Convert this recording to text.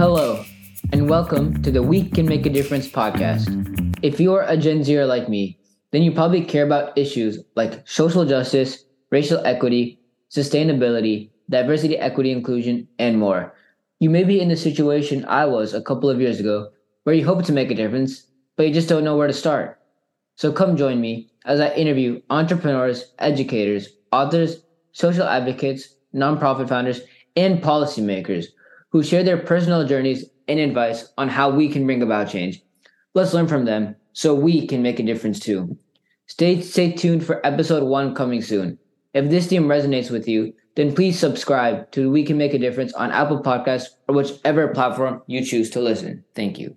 Hello, and welcome to the We Can Make a Difference podcast. If you are a Gen Zer like me, then you probably care about issues like social justice, racial equity, sustainability, diversity, equity, inclusion, and more. You may be in the situation I was a couple of years ago, where you hope to make a difference, but you just don't know where to start. So come join me as I interview entrepreneurs, educators, authors, social advocates, nonprofit founders, and policymakers who share their personal journeys and advice on how we can bring about change. Let's learn from them so we can make a difference too. Stay, stay tuned for episode one coming soon. If this theme resonates with you, then please subscribe to We Can Make a Difference on Apple Podcasts or whichever platform you choose to listen. Thank you.